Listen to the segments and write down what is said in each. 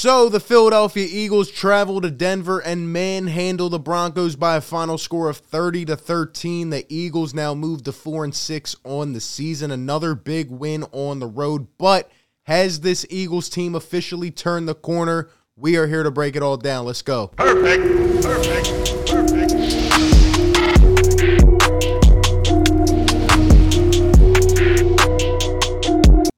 So the Philadelphia Eagles travel to Denver and manhandle the Broncos by a final score of 30 to 13. The Eagles now move to 4 and 6 on the season. Another big win on the road, but has this Eagles team officially turned the corner? We are here to break it all down. Let's go. Perfect. Perfect. Perfect.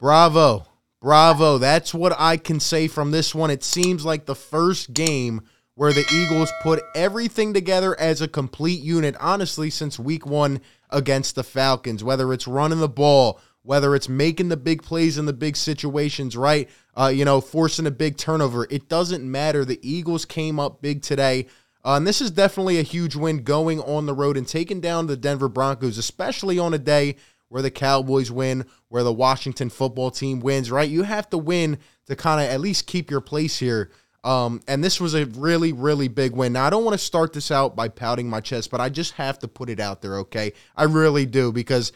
Bravo. Bravo. That's what I can say from this one. It seems like the first game where the Eagles put everything together as a complete unit, honestly, since week one against the Falcons, whether it's running the ball, whether it's making the big plays in the big situations, right? Uh, you know, forcing a big turnover. It doesn't matter. The Eagles came up big today. Uh, and this is definitely a huge win going on the road and taking down the Denver Broncos, especially on a day where the Cowboys win, where the Washington football team wins, right? You have to win to kind of at least keep your place here. Um, and this was a really, really big win. Now, I don't want to start this out by pouting my chest, but I just have to put it out there, okay? I really do, because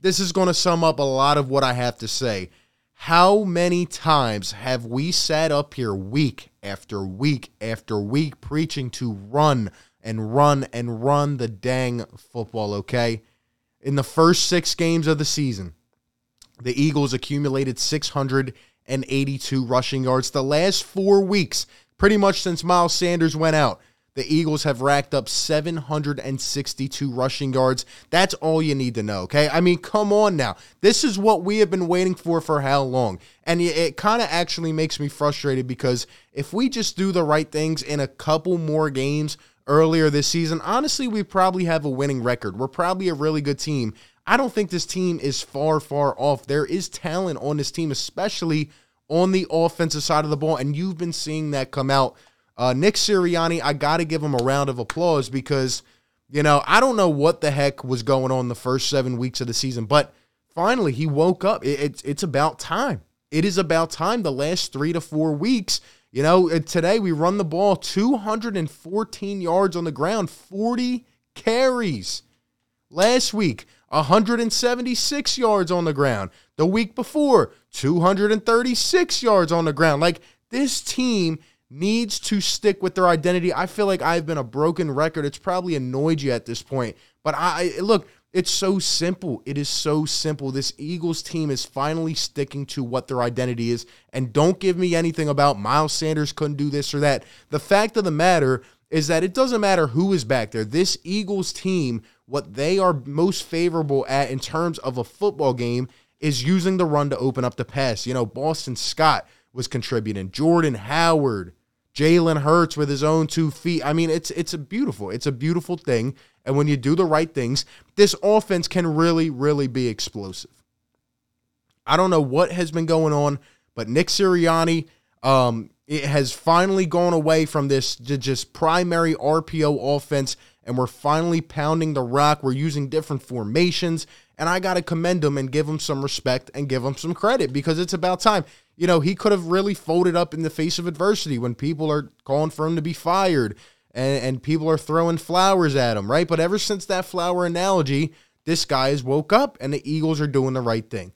this is going to sum up a lot of what I have to say. How many times have we sat up here week after week after week preaching to run and run and run the dang football, okay? In the first six games of the season, the Eagles accumulated 682 rushing yards. The last four weeks, pretty much since Miles Sanders went out, the Eagles have racked up 762 rushing yards. That's all you need to know, okay? I mean, come on now. This is what we have been waiting for for how long? And it kind of actually makes me frustrated because if we just do the right things in a couple more games, earlier this season, honestly, we probably have a winning record. We're probably a really good team. I don't think this team is far, far off. There is talent on this team, especially on the offensive side of the ball, and you've been seeing that come out. Uh, Nick Sirianni, I got to give him a round of applause because, you know, I don't know what the heck was going on the first seven weeks of the season, but finally he woke up. It, it's it's about time. It is about time. The last three to four weeks, you know, today we run the ball 214 yards on the ground, 40 carries. Last week, 176 yards on the ground. The week before, 236 yards on the ground. Like this team needs to stick with their identity. I feel like I've been a broken record. It's probably annoyed you at this point. But I look, it's so simple. It is so simple. This Eagles team is finally sticking to what their identity is. And don't give me anything about Miles Sanders couldn't do this or that. The fact of the matter is that it doesn't matter who is back there. This Eagles team, what they are most favorable at in terms of a football game is using the run to open up the pass. You know, Boston Scott was contributing, Jordan Howard, Jalen Hurts with his own two feet. I mean, it's it's a beautiful, it's a beautiful thing. And when you do the right things, this offense can really, really be explosive. I don't know what has been going on, but Nick Sirianni, um, it has finally gone away from this just primary RPO offense, and we're finally pounding the rock. We're using different formations, and I got to commend him and give him some respect and give him some credit because it's about time you know, he could have really folded up in the face of adversity when people are calling for him to be fired and, and people are throwing flowers at him, right? But ever since that flower analogy, this guy has woke up and the Eagles are doing the right thing.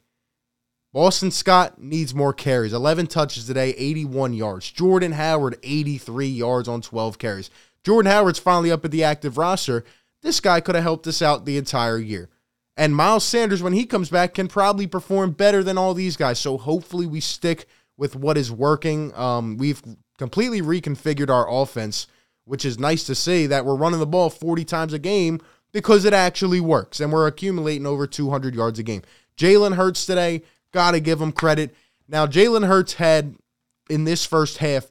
Boston Scott needs more carries. 11 touches today, 81 yards. Jordan Howard, 83 yards on 12 carries. Jordan Howard's finally up at the active roster. This guy could have helped us out the entire year. And Miles Sanders, when he comes back, can probably perform better than all these guys. So hopefully we stick with what is working. Um, we've completely reconfigured our offense, which is nice to see that we're running the ball 40 times a game because it actually works. And we're accumulating over 200 yards a game. Jalen Hurts today, got to give him credit. Now, Jalen Hurts had in this first half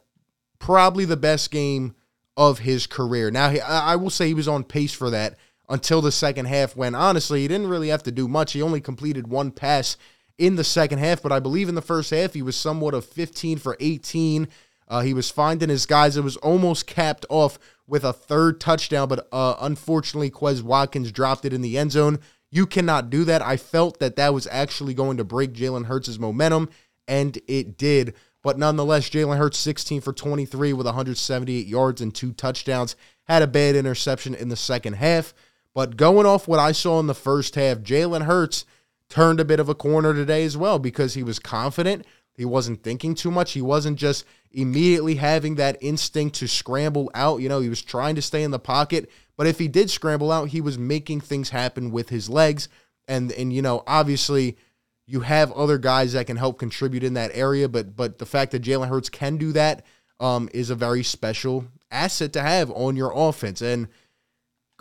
probably the best game of his career. Now, I will say he was on pace for that until the second half when honestly he didn't really have to do much. He only completed one pass in the second half, but I believe in the first half he was somewhat of 15 for 18. Uh, he was finding his guys. It was almost capped off with a third touchdown, but uh, unfortunately, Quez Watkins dropped it in the end zone. You cannot do that. I felt that that was actually going to break Jalen Hurts' momentum, and it did. But nonetheless, Jalen Hurts 16 for 23 with 178 yards and two touchdowns. Had a bad interception in the second half. But going off what I saw in the first half, Jalen Hurts turned a bit of a corner today as well because he was confident. He wasn't thinking too much. He wasn't just immediately having that instinct to scramble out. You know, he was trying to stay in the pocket, but if he did scramble out, he was making things happen with his legs. And and you know, obviously you have other guys that can help contribute in that area, but but the fact that Jalen Hurts can do that um, is a very special asset to have on your offense. And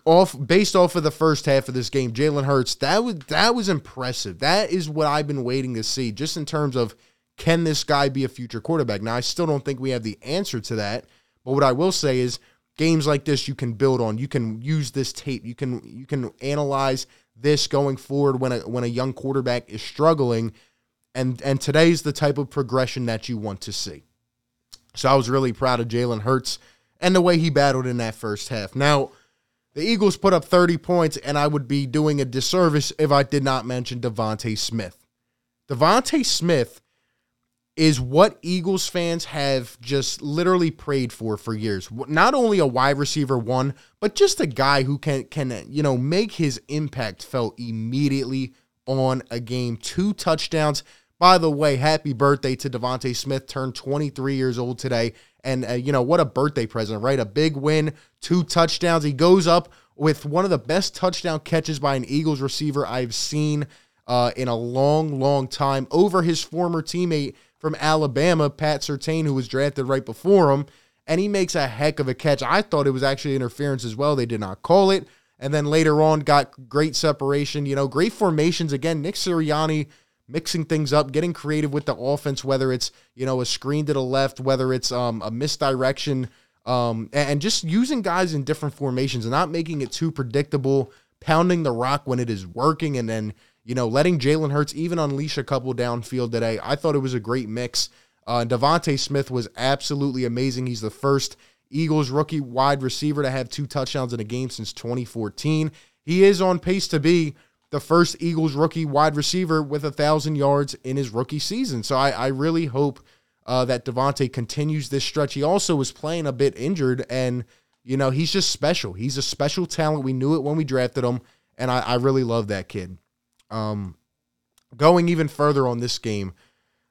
off based off of the first half of this game, Jalen Hurts, that was that was impressive. That is what I've been waiting to see, just in terms of can this guy be a future quarterback? Now, I still don't think we have the answer to that, but what I will say is games like this you can build on. You can use this tape. You can you can analyze this going forward when a when a young quarterback is struggling. And and today's the type of progression that you want to see. So I was really proud of Jalen Hurts and the way he battled in that first half. Now, the Eagles put up 30 points, and I would be doing a disservice if I did not mention DeVonta Smith. DeVonta Smith is what Eagles fans have just literally prayed for for years. Not only a wide receiver one, but just a guy who can can you know make his impact felt immediately on a game. Two touchdowns. By the way, happy birthday to DeVonta Smith. Turned 23 years old today, and uh, you know what a birthday present, right? A big win, two touchdowns. He goes up with one of the best touchdown catches by an Eagles receiver I've seen uh, in a long, long time over his former teammate from Alabama, Pat Surtain, who was drafted right before him, and he makes a heck of a catch. I thought it was actually interference as well. They did not call it. And then later on, got great separation, you know, great formations. Again, Nick Sirianni mixing things up, getting creative with the offense, whether it's, you know, a screen to the left, whether it's um, a misdirection, um, and just using guys in different formations and not making it too predictable, pounding the rock when it is working, and then you know, letting Jalen Hurts even unleash a couple downfield today. I thought it was a great mix. Uh, DeVonta Smith was absolutely amazing. He's the first Eagles rookie wide receiver to have two touchdowns in a game since 2014. He is on pace to be the first Eagles rookie wide receiver with a thousand yards in his rookie season. So I, I really hope uh, that DeVonta continues this stretch. He also was playing a bit injured, and you know he's just special. He's a special talent. We knew it when we drafted him, and I, I really love that kid. Um, going even further on this game,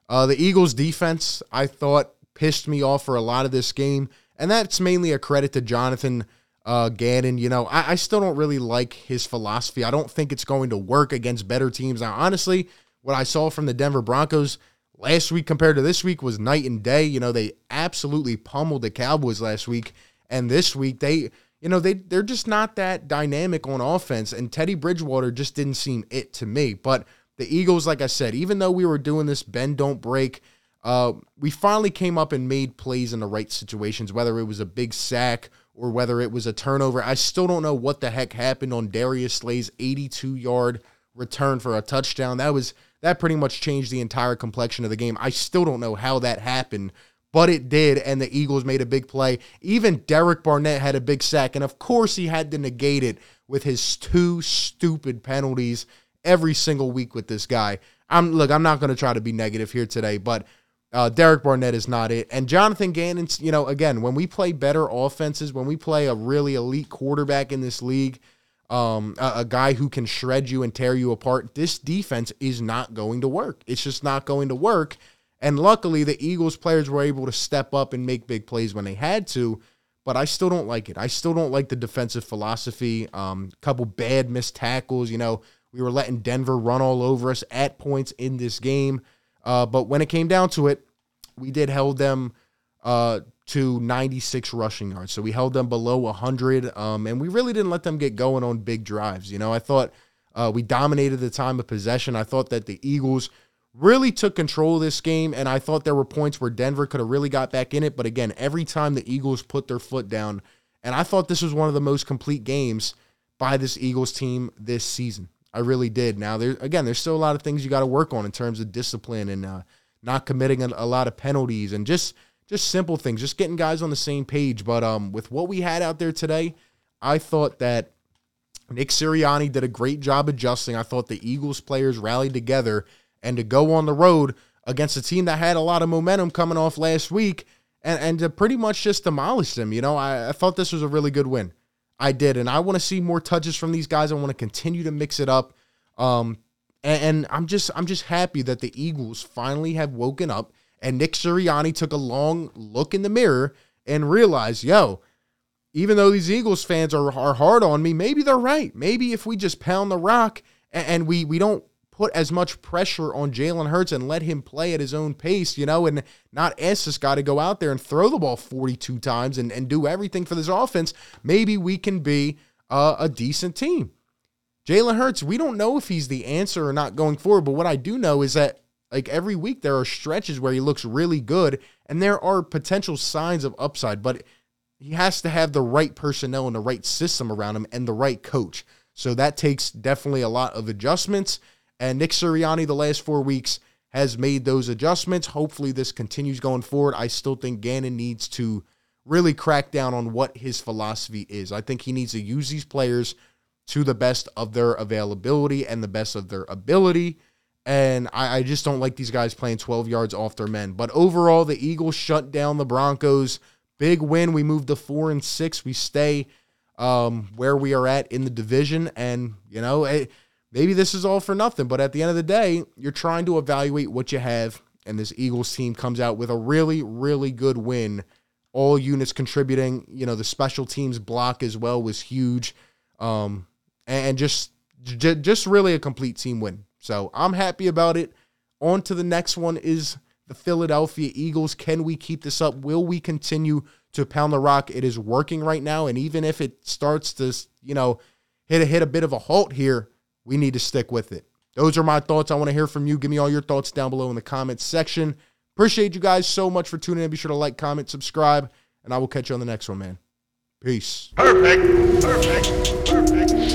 uh, the Eagles' defense, I thought, pissed me off for a lot of this game, and that's mainly a credit to Jonathan uh, Gannon. You know, I, I still don't really like his philosophy. I don't think it's going to work against better teams. Now, honestly, what I saw from the Denver Broncos last week compared to this week was night and day. You know, they absolutely pummeled the Cowboys last week, and this week they you know, they they're just not that dynamic on offense. And Teddy Bridgewater just didn't seem it to me. But the Eagles, like I said, even though we were doing this bend don't break, uh, we finally came up and made plays in the right situations, whether it was a big sack or whether it was a turnover. I still don't know what the heck happened on Darius Slay's 82 yard return for a touchdown. That was that pretty much changed the entire complexion of the game. I still don't know how that happened but it did, and the Eagles made a big play. Even Derek Barnett had a big sack, and of course, he had to negate it with his two stupid penalties every single week with this guy. I'm look, I'm not going to try to be negative here today, but uh, Derek Barnett is not it. And Jonathan Gannon's, you know, again, when we play better offenses, when we play a really elite quarterback in this league, um, a, a, guy who can shred you and tear you apart, this defense is not going to work. It's just not going to work. And luckily, the Eagles players were able to step up and make big plays when they had to. But I still don't like it. I still don't like the defensive philosophy. A um, couple bad missed tackles. You know, we were letting Denver run all over us at points in this game. Uh, but when it came down to it, we did held them uh, to 96 rushing yards. So we held them below 100. Um, and we really didn't let them get going on big drives. You know, I thought uh, we dominated the time of possession. I thought that the Eagles really took control of this game. And I thought there were points where Denver could have really got back in it. But again, every time the Eagles put their foot down, and I thought this was one of the most complete games by this Eagles team this season. I really did. Now, there again, there's still a lot of things you got to work on in terms of discipline and uh, not committing a, a, lot of penalties and just just simple things, just getting guys on the same page. But um, with what we had out there today, I thought that Nick Sirianni did a great job adjusting. I thought the Eagles players rallied together and to go on the road against a team that had a lot of momentum coming off last week and, and to pretty much just demolish them. You know, I, I thought this was a really good win. I did. And I want to see more touches from these guys. I want to continue to mix it up. Um, and, and I'm just I'm just happy that the Eagles finally have woken up And Nick Sirianni took a long look in the mirror and realized, yo, even though these Eagles fans are, are hard on me, maybe they're right. Maybe if we just pound the rock and, and we we don't put as much pressure on Jalen Hurts and let him play at his own pace, you know, and not ask this guy to go out there and throw the ball 42 times and, and do everything for this offense, maybe we can be uh, a decent team. Jalen Hurts, we don't know if he's the answer or not going forward, but what I do know is that like every week there are stretches where he looks really good and there are potential signs of upside, but he has to have the right personnel and the right system around him and the right coach. So that takes definitely a lot of adjustments. And Nick Sirianni, the last four weeks, has made those adjustments. Hopefully, this continues going forward. I still think Gannon needs to really crack down on what his philosophy is. I think he needs to use these players to the best of their availability and the best of their ability. And I, I just don't like these guys playing 12 yards off their men. But overall, the Eagles shut down the Broncos. Big win. We moved to four and six. We stay um, where we are at in the division. And, you know, it, maybe this is all for nothing, but at the end of the day, you're trying to evaluate what you have, and this Eagles team comes out with a really, really good win. All units contributing. You know, the special teams block as well was huge, um, and just j- just really a complete team win. So I'm happy about it. On to the next one is the Philadelphia Eagles. Can we keep this up? Will we continue to pound the rock? It is working right now, and even if it starts to, you know, hit a hit a bit of a halt here, we need to stick with it. Those are my thoughts. I want to hear from you. Give me all your thoughts down below in the comments section. Appreciate you guys so much for tuning in. Be sure to like, comment, subscribe, and I will catch you on the next one, man. Peace. Perfect. Perfect. Perfect.